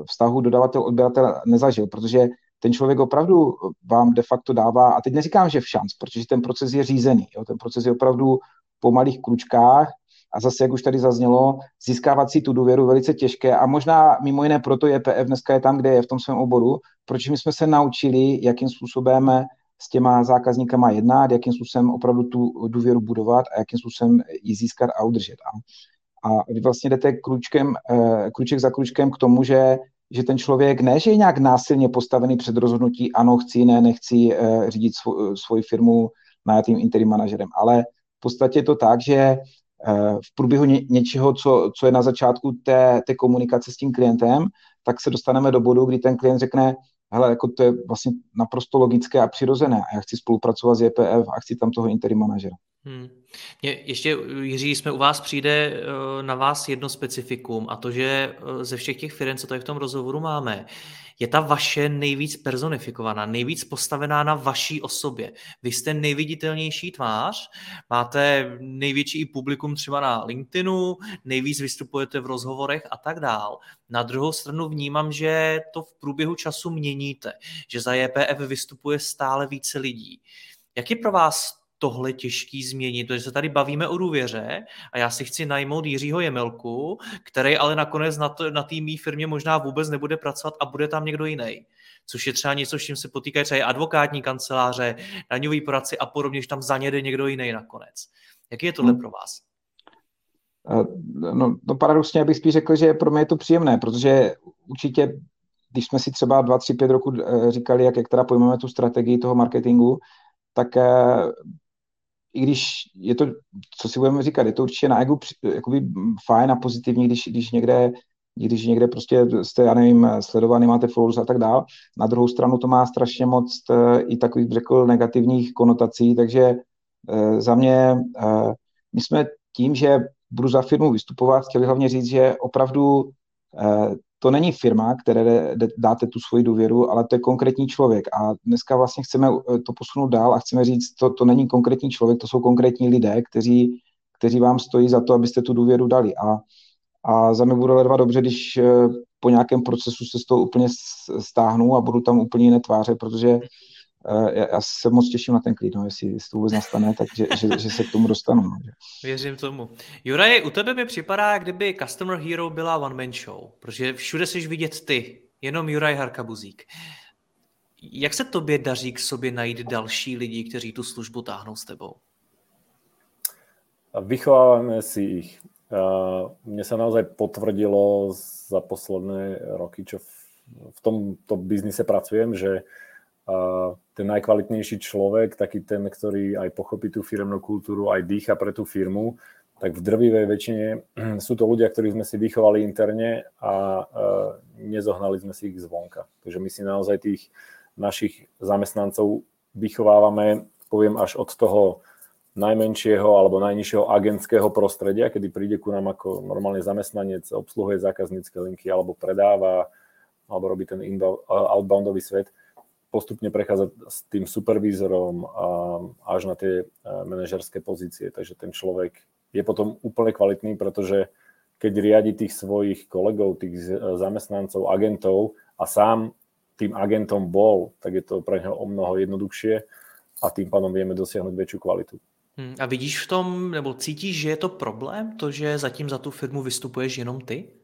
vztahů dodavatel-odběratel nezažil, protože ten člověk opravdu vám de facto dává, a teď neříkám, že v šanc, protože ten proces je řízený, jo, ten proces je opravdu po malých kručkách a zase, jak už tady zaznělo, získávat si tu důvěru velice těžké a možná mimo jiné proto je PF dneska je tam, kde je v tom svém oboru, protože my jsme se naučili, jakým způsobem s těma zákazníkama jednat, jakým způsobem opravdu tu důvěru budovat a jakým způsobem ji získat a udržet. A, a vy vlastně jdete kručkem, eh, kruček za kručkem k tomu, že že ten člověk ne, že je nějak násilně postavený před rozhodnutí, ano, chci, ne, nechci uh, řídit svou, svoji firmu najatým interim manažerem, ale v podstatě je to tak, že v průběhu ně, něčeho, co, co je na začátku té, té komunikace s tím klientem, tak se dostaneme do bodu, kdy ten klient řekne, hele, jako to je vlastně naprosto logické a přirozené a já chci spolupracovat s JPF a chci tam toho interim manažera. Hmm. Ještě, Jiří, jsme u vás přijde eh, na vás jedno specifikum a to, že eh, ze všech těch firm, co tady v tom rozhovoru máme, je ta vaše nejvíc personifikovaná, nejvíc postavená na vaší osobě. Vy jste nejviditelnější tvář, máte největší publikum třeba na LinkedInu, nejvíc vystupujete v rozhovorech a tak dál. Na druhou stranu vnímám, že to v průběhu času měníte, že za JPF vystupuje stále více lidí. Jak je pro vás tohle těžký změnit, protože se tady bavíme o důvěře a já si chci najmout Jiřího Jemelku, který ale nakonec na, to, na té mý firmě možná vůbec nebude pracovat a bude tam někdo jiný. Což je třeba něco, s čím se potýkají třeba advokátní kanceláře, daňový poradci a podobně, že tam zaněde někdo jiný nakonec. Jaký je tohle hmm. pro vás? No, no paradoxně já bych spíš řekl, že pro mě je to příjemné, protože určitě, když jsme si třeba 2, 3, 5 roku eh, říkali, jak, jak teda pojmeme tu strategii toho marketingu, tak eh, i když je to, co si budeme říkat, je to určitě na ego jakoby fajn a pozitivní, když, když někde když někde prostě jste, já nevím, sledovaný, máte followers a tak dál. Na druhou stranu to má strašně moc eh, i takových, řekl, negativních konotací, takže e, za mě, e, my jsme tím, že budu za firmu vystupovat, chtěli hlavně říct, že opravdu to není firma, které dáte tu svoji důvěru, ale to je konkrétní člověk. A dneska vlastně chceme eh, to posunout dál a chceme říct, to, to není konkrétní člověk, to jsou konkrétní lidé, kteří, kteří vám stojí za to, abyste tu důvěru dali. A, a za mě bude ledva dobře, když eh, po nějakém procesu se z toho úplně stáhnu a budu tam úplně jiné tváře, protože já, já se moc těším na ten klid, no, jestli, jestli to vůbec nastane, takže že, že se k tomu dostanu. No. Věřím tomu. Juraj, u tebe mi připadá, kdyby Customer Hero byla one-man show, protože všude jsi vidět ty, jenom Juraj Harkabuzík. Jak se tobě daří k sobě najít další lidi, kteří tu službu táhnou s tebou? Vychováváme si ich. Mne sa naozaj potvrdilo za posledné roky, čo v tomto biznise pracujem, že ten najkvalitnejší človek, taký ten, ktorý aj pochopí tú firmnú kultúru, aj dýcha pre tú firmu, tak v drvivej väčšine sú to ľudia, ktorí sme si vychovali interne a nezohnali sme si ich zvonka. Takže my si naozaj tých našich zamestnancov vychovávame, poviem, až od toho najmenšieho alebo najnižšieho agentského prostredia, kedy príde ku nám ako normálny zamestnanec, obsluhuje zákaznícke linky alebo predáva, alebo robí ten outboundový svet, postupne prechádza s tým supervízorom až na tie e, manažerské pozície. Takže ten človek je potom úplne kvalitný, pretože keď riadi tých svojich kolegov, tých e, zamestnancov, agentov a sám tým agentom bol, tak je to pre neho o mnoho jednoduchšie a tým pádom vieme dosiahnuť väčšiu kvalitu. Hmm, a vidíš v tom, nebo cítíš, že je to problém, to, že zatím za tu firmu vystupuješ jenom ty?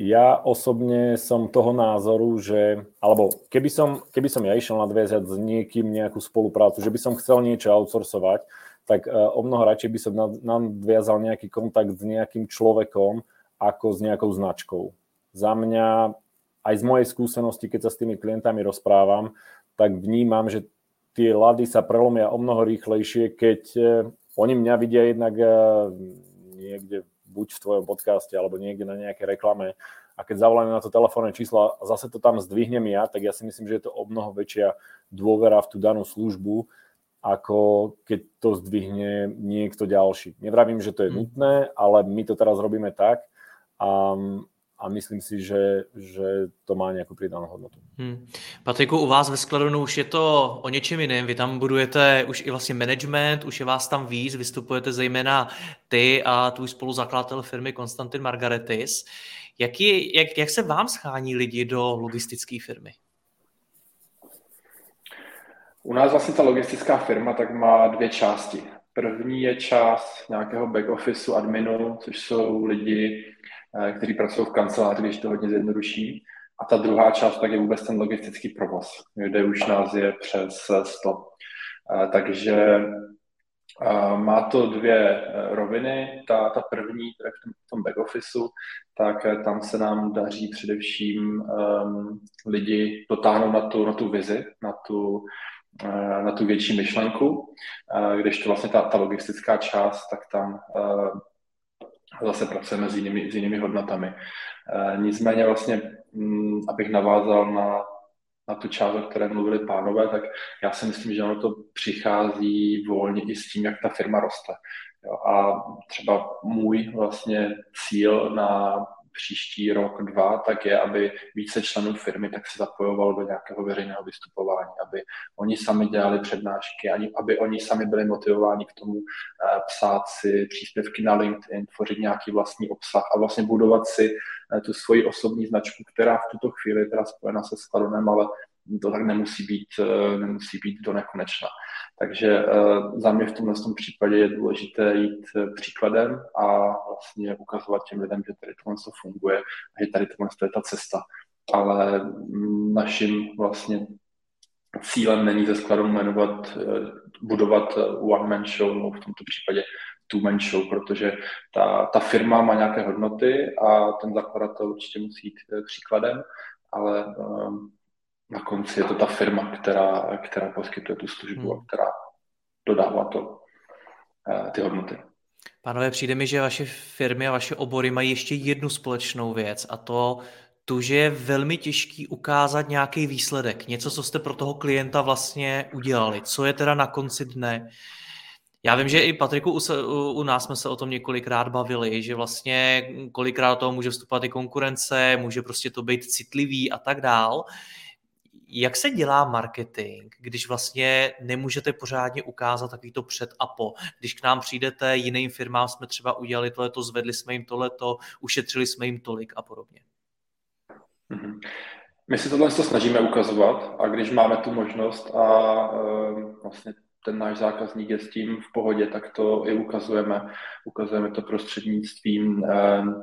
Ja osobne som toho názoru, že, alebo keby som, keby som ja išiel nadviazať s niekým nejakú spoluprácu, že by som chcel niečo outsourcovať, tak o mnoho radšej by som nadviazal nejaký kontakt s nejakým človekom ako s nejakou značkou. Za mňa, aj z mojej skúsenosti, keď sa s tými klientami rozprávam, tak vnímam, že tie lady sa prelomia o mnoho rýchlejšie, keď e, oni mňa vidia jednak niekde buď v tvojom podcaste alebo niekde na nejaké reklame a keď zavolajú na to telefónne číslo a zase to tam zdvihnem ja, tak ja si myslím, že je to o mnoho väčšia dôvera v tú danú službu, ako keď to zdvihne niekto ďalší. Nevravím, že to je hm. nutné, ale my to teraz robíme tak a a myslím si, že, že to má nějakou přidanou hodnotu. Hmm. Patriku, u vás ve Skladonu už je to o něčem jiném. Vy tam budujete už i vlastně management, už je vás tam víc, vystupujete zejména ty a tvůj spoluzakladatel firmy Konstantin Margaretis. Jak, je, jak, jak se vám schání lidi do logistické firmy? U nás vlastně ta logistická firma tak má dvě části. První je část nějakého back officeu adminu, což jsou lidi, kteří pracují v kanceláři, když to hodně zjednoduší. A ta druhá část tak je vůbec ten logistický provoz, kde už nás je přes 100. Eh, takže Má to dvě eh, roviny. Ta, ta první, která v tom, v tom back officeu, tak eh, tam se nám daří především um, lidi dotáhnout na tu, na tu vizi, na tu, na tu větší myšlenku, uh, když to vlastně ta, ta logistická část, tak tam zase pracujeme s jinými, s jinými hodnotami. Uh, nicméně vlastně, um, abych navázal na na tu část, o které mluvili pánové, tak já si myslím, že ono to přichází volně i s tím, jak ta firma roste. Jo, a třeba můj vlastně cíl na příští rok, dva, tak je, aby více členů firmy tak se zapojovalo do nějakého veřejného vystupování, aby oni sami dělali přednášky, aby oni sami byli motivováni k tomu eh, psát si příspěvky na LinkedIn, tvořit nějaký vlastní obsah a vlastně budovat si eh, tu svoji osobní značku, která v tuto chvíli je teda spojena se Skladonem, ale to tak nemusí být, eh, nemusí být do nekonečna. Takže za mě v tomhle tom případě je důležité jít příkladem a vlastně ukazovat těm lidem, že tady tohle funguje a že tady tohle je ta cesta. Ale mm, naším vlastně cílem není ze skladu jmenovat, budovat one-man show, nebo v tomto případě two-man show, protože ta, ta firma má nějaké hodnoty a ten zakladatel určitě musí jít příkladem, ale na konci je to ta firma, která, která poskytuje tu službu a hmm. která dodává to, eh, ty hodnoty. Pánové, přijde mi, že vaše firmy a vaše obory mají ještě jednu společnou věc a to tu, že je velmi těžký ukázat nějaký výsledek, něco, co jste pro toho klienta vlastně udělali, co je teda na konci dne. Já vím, že i Patriku, u, u nás jsme se o tom několikrát bavili, že vlastně kolikrát do toho může vstupovat i konkurence, může prostě to být citlivý a tak dál. Jak se dělá marketing, když vlastně nemůžete pořádně ukázat takový to před a po? Když k nám přijdete, jiným firmám jsme třeba udělali tohleto, zvedli jsme jim tohleto, ušetřili jsme jim tolik a podobně. Mm-hmm. My si tohle to snažíme ukazovat a když máme tu možnost a uh, vlastně ten náš zákazník je s tím v pohodě, tak to i ukazujeme. Ukazujeme to prostřednictvím uh,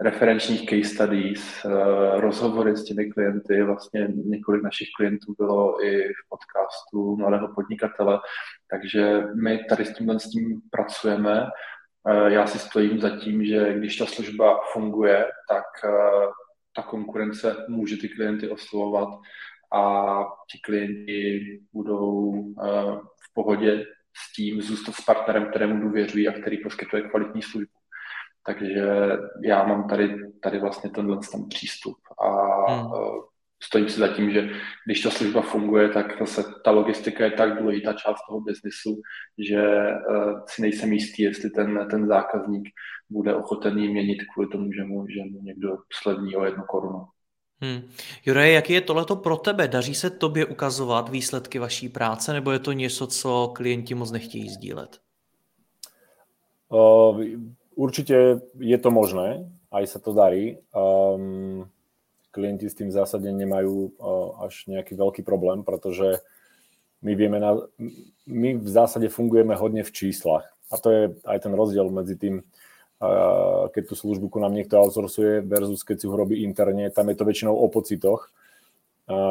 referenčních case studies, uh, rozhovory s těmi klienty. Vlastně několik našich klientů bylo i v podcastu Mladého podnikatele, takže my tady s tímhle s tím pracujeme. Uh, já si stojím za tím, že když ta služba funguje, tak ta konkurence může ty klienty oslovovat a ti klienti budou eh, v pohodě s tím zůstat s partnerem, kterému důvěřují a který poskytuje kvalitní službu. Takže já mám tady, tady vlastně tenhle ten přístup a hmm. Eh, stojím si za tím, že když ta služba funguje, tak zase ta logistika je tak důležitá část toho biznisu, že uh, si nejsem jistý, jestli ten, ten zákazník bude ochoten ji měnit kvůli tomu, že mu, že mu někdo slevní o jednu korunu. Hmm. Juraj, jaký je tohleto pro tebe? Daří se tobě ukazovat výsledky vaší práce, nebo je to něco, co klienti moc nechtějí sdílet? Uh, určitě je to možné, aj se to darí. Um, klienti s tým zásadne nemajú až nejaký veľký problém, pretože my vieme, na, my v zásade fungujeme hodne v číslach. A to je aj ten rozdiel medzi tým, keď tú službu ku nám niekto outsourcuje versus keď si ho robí interne, tam je to väčšinou o pocitoch.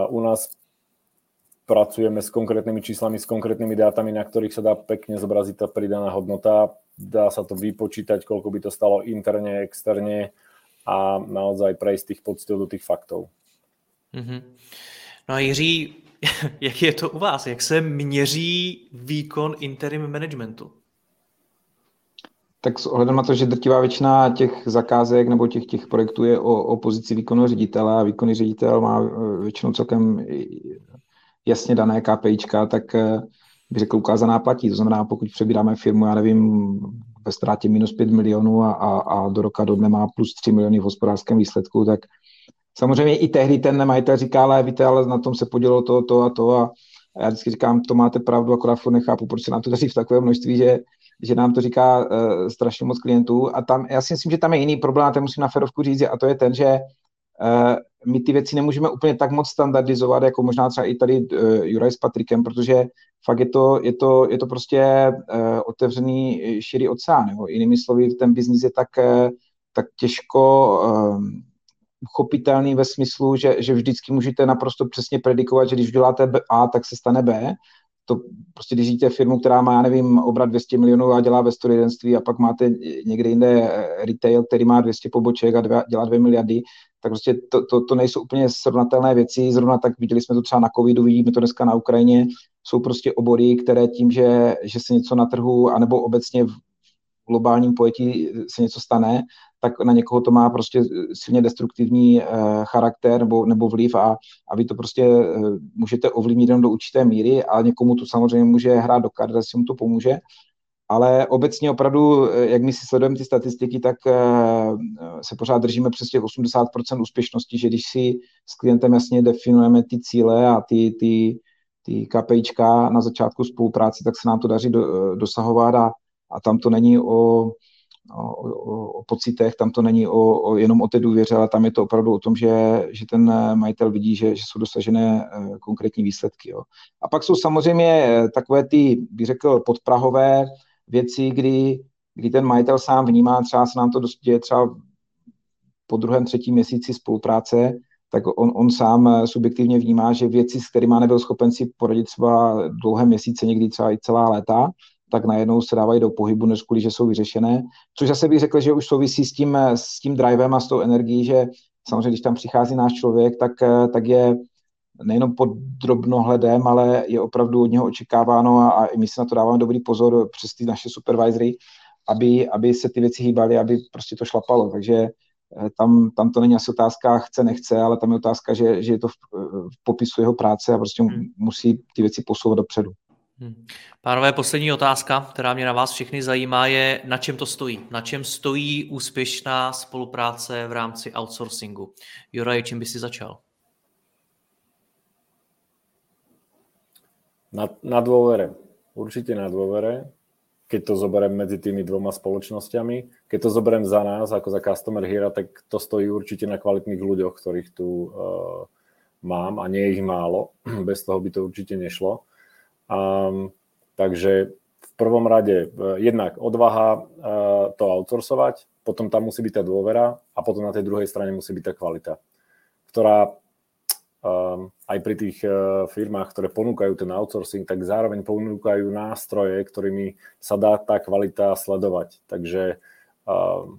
U nás pracujeme s konkrétnymi číslami, s konkrétnymi dátami, na ktorých sa dá pekne zobraziť tá pridaná hodnota. Dá sa to vypočítať, koľko by to stalo interne, externe a naozaj prejsť tých pocitov do těch faktů. Mm-hmm. No a Jiří, [laughs] jak je to u vás? Jak se měří výkon interim managementu? Tak s ohledem na to, že drtivá většina těch zakázek nebo těch, těch projektů je o, o pozici výkonu ředitele a výkonný ředitel má eh, většinou celkem jasně dané KPIčka, tak eh, bych řekl ukázaná platí. To znamená, pokud přebíráme firmu, já nevím, ve ztrátě minus 5 milionů a, a, a do roka do dne má plus 3 miliony v hospodářském výsledku, tak samozřejmě i tehdy ten majitel říká, ale víte, ale na tom se podělo to, to a to a já vždycky říkám, to máte pravdu, akorát furt nechápu, proč se nám to daří v takové množství, že, že nám to říká uh, strašně moc klientů a tam, já si myslím, že tam je jiný problém, a ten musím na ferovku říct, a to je ten, že uh, my ty věci nemůžeme úplně tak moc standardizovat, jako možná třeba i tady uh, Juraj s Patrikem, protože fakt je to, je to, je to prostě uh, otevřený širý oceán. Jo. Jinými slovy, ten biznis je tak, uh, tak těžko uh, uchopitelný ve smyslu, že, že vždycky můžete naprosto přesně predikovat, že když uděláte A, tak se stane B. to prostě když vidíte firmu, která má, nevím, obrat 200 milionů a dělá ve strojírenství a pak máte někde jinde eh, retail, který má 200 poboček a dva, dělá 2 miliardy, tak prostě to, to, to nejsou úplně srovnatelné věci. Zrovna tak viděli jsme to třeba na covidu, vidíme to dneska na Ukrajině. Jsou prostě obory, které tím, že, že se něco na trhu, anebo obecně v globálním pojetí se něco stane, tak na někoho to má prostě silně destruktivní eh, charakter nebo, nebo vliv a, a vy to prostě eh, můžete ovlivnit jenom do určité míry a někomu to samozřejmě může hrát do kart, si mu to pomůže. Ale obecně opravdu, eh, jak my si sledujeme ty statistiky, tak se pořád držíme přes těch 80% úspěšnosti, že když si s klientem jasně definujeme ty cíle a ty, ty, ty KPIčka na začátku spolupráce, tak se nám to daří do, dosahovat a, a tam to není o, o, o, pocitech, tam to není o, o, jenom o té důvěře, ale tam je to opravdu o tom, že, že ten majitel vidí, že, že jsou dosažené eh, konkrétní výsledky. Jo. A pak jsou samozřejmě eh, takové ty, bych řekl, podprahové věci, kdy, kdy ten majitel sám vnímá, třeba se nám to děje třeba po druhém, třetím měsíci spolupráce, tak on, on sám eh, subjektivně vnímá, že věci, s kterými nebyl schopen si poradit třeba dlouhé měsíce, někdy třeba i celá léta, tak najednou se dávají do pohybu, než kvůli, že jsou vyřešené. Což zase bych řekl, že už souvisí s tím, s tím drivem a s tou energií, že samozřejmě, když tam přichází náš člověk, tak, tak je nejenom pod drobnohledem, ale je opravdu od něho očekáváno a, a my si na to dáváme dobrý pozor přes ty naše supervisory, aby, aby se ty věci hýbaly, aby prostě to šlapalo. Takže eh, tam, tam to není asi otázka chce, nechce, ale tam je otázka, že, že je to v, v popisu jeho práce a prostě hmm. musí ty věci posouvat dopředu. Hmm. Pánové, poslední otázka, která mě na vás všechny zajímá, je, na čem to stojí? Na čem stojí úspěšná spolupráce v rámci outsourcingu? Juraj, čím by si začal? Na, na dôvere. Určite na dôvere. Keď to zoberiem medzi tými dvoma spoločnosťami. Keď to zoberiem za nás, ako za Customer Hero, tak to stojí určite na kvalitných ľuďoch, ktorých tu uh, mám a nie je ich málo. [clears throat] Bez toho by to určite nešlo. Um, takže v prvom rade uh, jednak odvaha uh, to outsourcovať, potom tam musí byť tá dôvera a potom na tej druhej strane musí byť tá kvalita, ktorá aj pri tých uh, firmách, ktoré ponúkajú ten outsourcing, tak zároveň ponúkajú nástroje, ktorými sa dá tá kvalita sledovať. Takže um,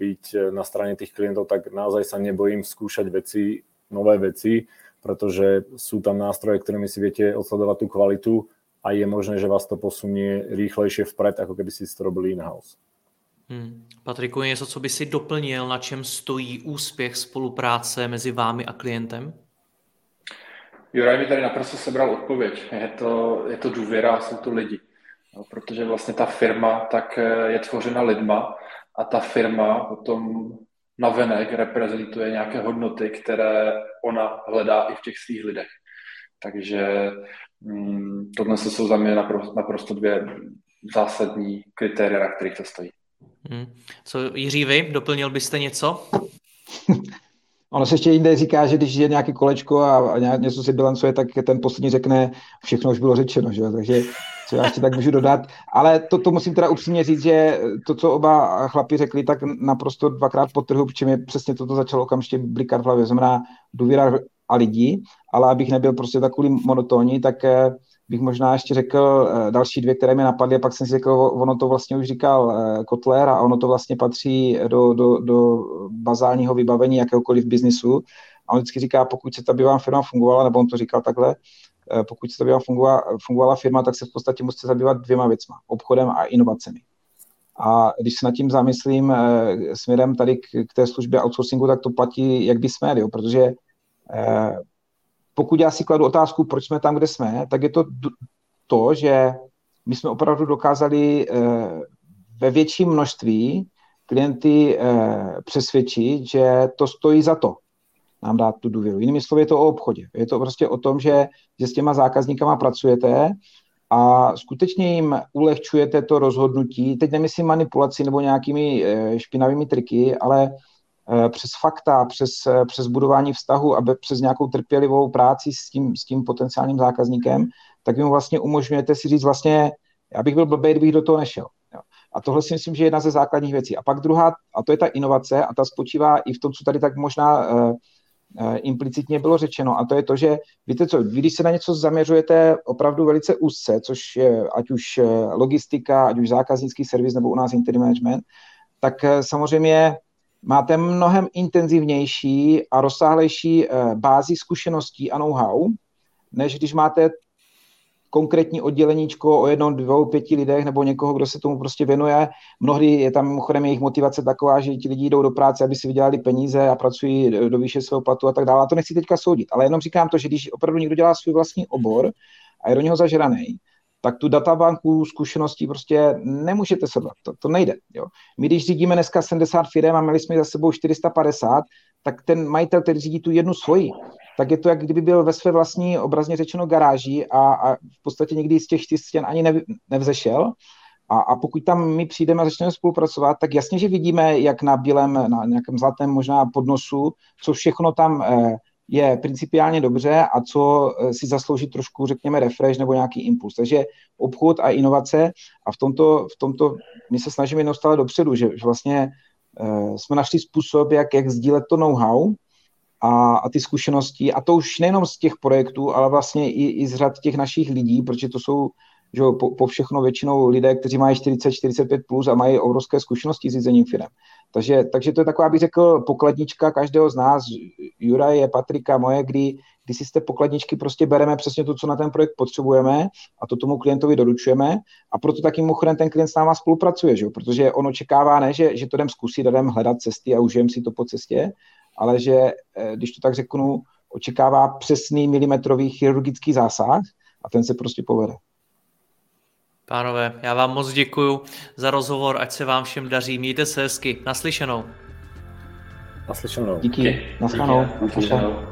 byť na strane tých klientov, tak naozaj sa nebojím skúšať veci, nové veci, pretože sú tam nástroje, ktorými si viete odsledovať tú kvalitu a je možné, že vás to posunie rýchlejšie vpred, ako keby si to robili in-house. Hmm. Patriku, něco, co by si doplnil, na čem stojí úspěch spolupráce mezi vámi a klientem? Juraj mi tady naprosto sebral odpověď. Je to, je to důvěra, jsou to lidi. No, protože vlastně ta firma tak je tvořena lidma a ta firma potom navenek reprezentuje nějaké hodnoty, které ona hledá i v těch svých lidech. Takže mm, tohle jsou za mě naprosto, naprosto dvě zásadní kritéria, na kterých to stojí. Hmm. Co Jiří, vy? Doplnil byste něco? [laughs] Ono se ještě jinde říká, že když je nějaké kolečko a, a něco si bilancuje, tak ten poslední řekne, všechno už bylo řečeno, že? takže co já ještě tak můžu dodat. Ale to, to musím teda upřímně říct, že to, co oba chlapi řekli, tak naprosto dvakrát potrhu, protože mi přesně toto začalo okamžitě blikat v hlavě. Znamená důvěra a lidí, ale abych nebyl prostě takový monotónní, tak eh, bych možná ještě řekl eh, další dvě, které mi napadly, pak jsem si řekl, ono to vlastně už říkal eh, Kotler a ono to vlastně patří do, do, do bazálního vybavení jakéhokoliv biznisu. A on vždycky říká, pokud se ta by vám firma fungovala, nebo on to říkal takhle, Eh, pokud se to fungovala, fungovala firma, tak se v podstatě musíte zabývat dvěma věcmi, obchodem a inovacemi. A když se nad tím zamyslím směrem tady k, k té službě outsourcingu, tak to platí jak by jsme, jo, protože pokud já si kladu otázku, proč jsme tam, kde jsme, tak je to to, že my jsme opravdu dokázali ve větším množství klienty přesvědčit, že to stojí za to nám dát tu důvěru. Jinými slovy je to o obchodě. Je to prostě o tom, že, že s těma zákazníkama pracujete a skutečně jim ulehčujete to rozhodnutí. Teď nemyslím manipulaci nebo nějakými eh, špinavými triky, ale eh, přes fakta, přes, eh, přes budování vztahu a přes nějakou trpělivou práci s tím, s tím potenciálním zákazníkem, tak vy mu vlastně umožňujete si říct vlastně, já bych byl blbý, kdybych do toho nešel. A tohle si myslím, že je jedna ze základních věcí. A pak druhá, a to je ta inovace, a ta spočívá i v tom, co tady tak možná eh, implicitně bylo řečeno, a to je to, že víte co, vy když se na něco zaměřujete opravdu velice úzce, což je ať už eh, logistika, ať už zákaznický servis nebo u nás interim management, tak samozřejmě máte mnohem intenzivnější a rozsáhlejší bázi zkušeností a know-how, než když máte konkrétní odděleníčko o jednom, dvou, pěti lidech nebo někoho, kdo se tomu prostě věnuje. Mnohdy je tam mimochodem jejich motivace taková, že ti lidi jdou do práce, aby si vydělali peníze a pracují do výše svého platu a tak dále. A to nechci teďka soudit, ale jenom říkám to, že když opravdu někdo dělá svůj vlastní obor a je do něho zažraný, tak tu databanku zkušeností prostě nemůžete sledovat. To, to nejde. Jo. My když řídíme dneska 70 firm a měli jsme za sebou 450, tak ten majitel, který řídí tu jednu svoji, tak je to, jak kdyby byl ve své vlastní, obrazně řečeno, garáži a, a v podstatě nikdy z těch čtyř stěn ani nev, nevzešel. A, a pokud tam my přijdeme a začneme spolupracovat, tak jasně, že vidíme, jak na bílém, na nějakém zlatém možná podnosu, co všechno tam eh, je principiálně dobře a co eh, si zaslouží trošku, řekněme, refresh nebo nějaký impuls. Takže obchod a inovace a v tomto, v tomto my se snažíme neustále dopředu, že, že vlastně uh, jsme našli způsob, jak, jak sdílet to know-how a, a ty zkušenosti, a to už nejenom z těch projektů, ale vlastně i, i z řad těch našich lidí, protože to jsou že po, po všechno většinou lidé, kteří mají 40-45 plus a mají obrovské zkušenosti s řízením firm. Takže, takže to je taková, bych řekl, pokladnička každého z nás, Juraje, Patrika, moje, kdy, kdy si z té pokladničky prostě bereme přesně to, co na ten projekt potřebujeme a to tomu klientovi doručujeme a proto taky mimochodem ten klient s náma spolupracuje, že? protože on očekává ne, že, že to jdem zkusit, jdem hledat cesty a užijem si to po cestě, ale že, eh, když to tak řeknu, očekává přesný milimetrový chirurgický zásah a ten se prostě povede. Pánové, já vám moc děkuji za rozhovor, ať se vám všem daří. Mějte se hezky. Naslyšenou. Naslyšenou. Díky. Naslyšenou. Naslyšenou.